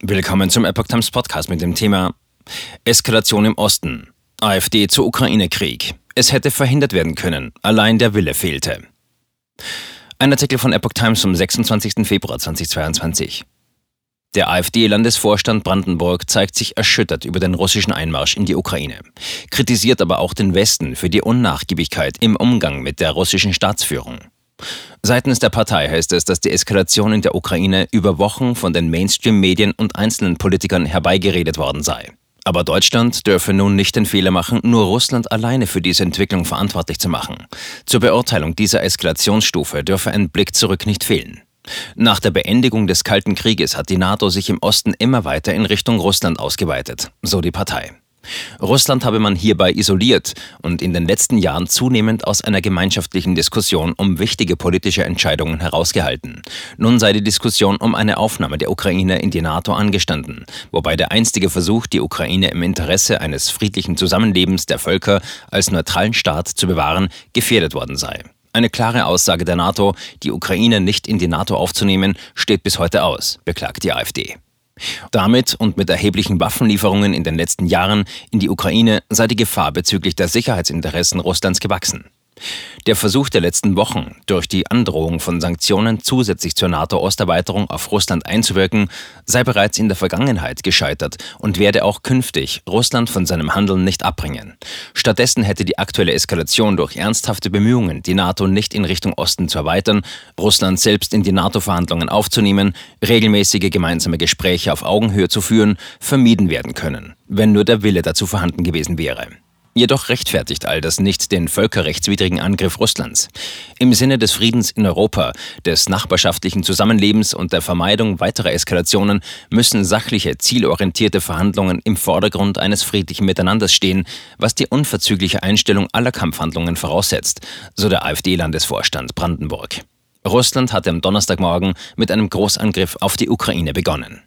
Willkommen zum Epoch Times Podcast mit dem Thema Eskalation im Osten. AfD zu Ukraine-Krieg. Es hätte verhindert werden können, allein der Wille fehlte. Ein Artikel von Epoch Times vom 26. Februar 2022. Der AfD-Landesvorstand Brandenburg zeigt sich erschüttert über den russischen Einmarsch in die Ukraine, kritisiert aber auch den Westen für die Unnachgiebigkeit im Umgang mit der russischen Staatsführung. Seitens der Partei heißt es, dass die Eskalation in der Ukraine über Wochen von den Mainstream-Medien und einzelnen Politikern herbeigeredet worden sei. Aber Deutschland dürfe nun nicht den Fehler machen, nur Russland alleine für diese Entwicklung verantwortlich zu machen. Zur Beurteilung dieser Eskalationsstufe dürfe ein Blick zurück nicht fehlen. Nach der Beendigung des Kalten Krieges hat die NATO sich im Osten immer weiter in Richtung Russland ausgeweitet, so die Partei. Russland habe man hierbei isoliert und in den letzten Jahren zunehmend aus einer gemeinschaftlichen Diskussion um wichtige politische Entscheidungen herausgehalten. Nun sei die Diskussion um eine Aufnahme der Ukraine in die NATO angestanden, wobei der einstige Versuch, die Ukraine im Interesse eines friedlichen Zusammenlebens der Völker als neutralen Staat zu bewahren, gefährdet worden sei. Eine klare Aussage der NATO, die Ukraine nicht in die NATO aufzunehmen, steht bis heute aus, beklagt die AfD. Damit und mit erheblichen Waffenlieferungen in den letzten Jahren in die Ukraine sei die Gefahr bezüglich der Sicherheitsinteressen Russlands gewachsen. Der Versuch der letzten Wochen, durch die Androhung von Sanktionen zusätzlich zur NATO-Osterweiterung auf Russland einzuwirken, sei bereits in der Vergangenheit gescheitert und werde auch künftig Russland von seinem Handeln nicht abbringen. Stattdessen hätte die aktuelle Eskalation durch ernsthafte Bemühungen, die NATO nicht in Richtung Osten zu erweitern, Russland selbst in die NATO-Verhandlungen aufzunehmen, regelmäßige gemeinsame Gespräche auf Augenhöhe zu führen, vermieden werden können, wenn nur der Wille dazu vorhanden gewesen wäre. Jedoch rechtfertigt all das nicht den völkerrechtswidrigen Angriff Russlands. Im Sinne des Friedens in Europa, des nachbarschaftlichen Zusammenlebens und der Vermeidung weiterer Eskalationen müssen sachliche, zielorientierte Verhandlungen im Vordergrund eines friedlichen Miteinanders stehen, was die unverzügliche Einstellung aller Kampfhandlungen voraussetzt, so der AfD-Landesvorstand Brandenburg. Russland hatte am Donnerstagmorgen mit einem Großangriff auf die Ukraine begonnen.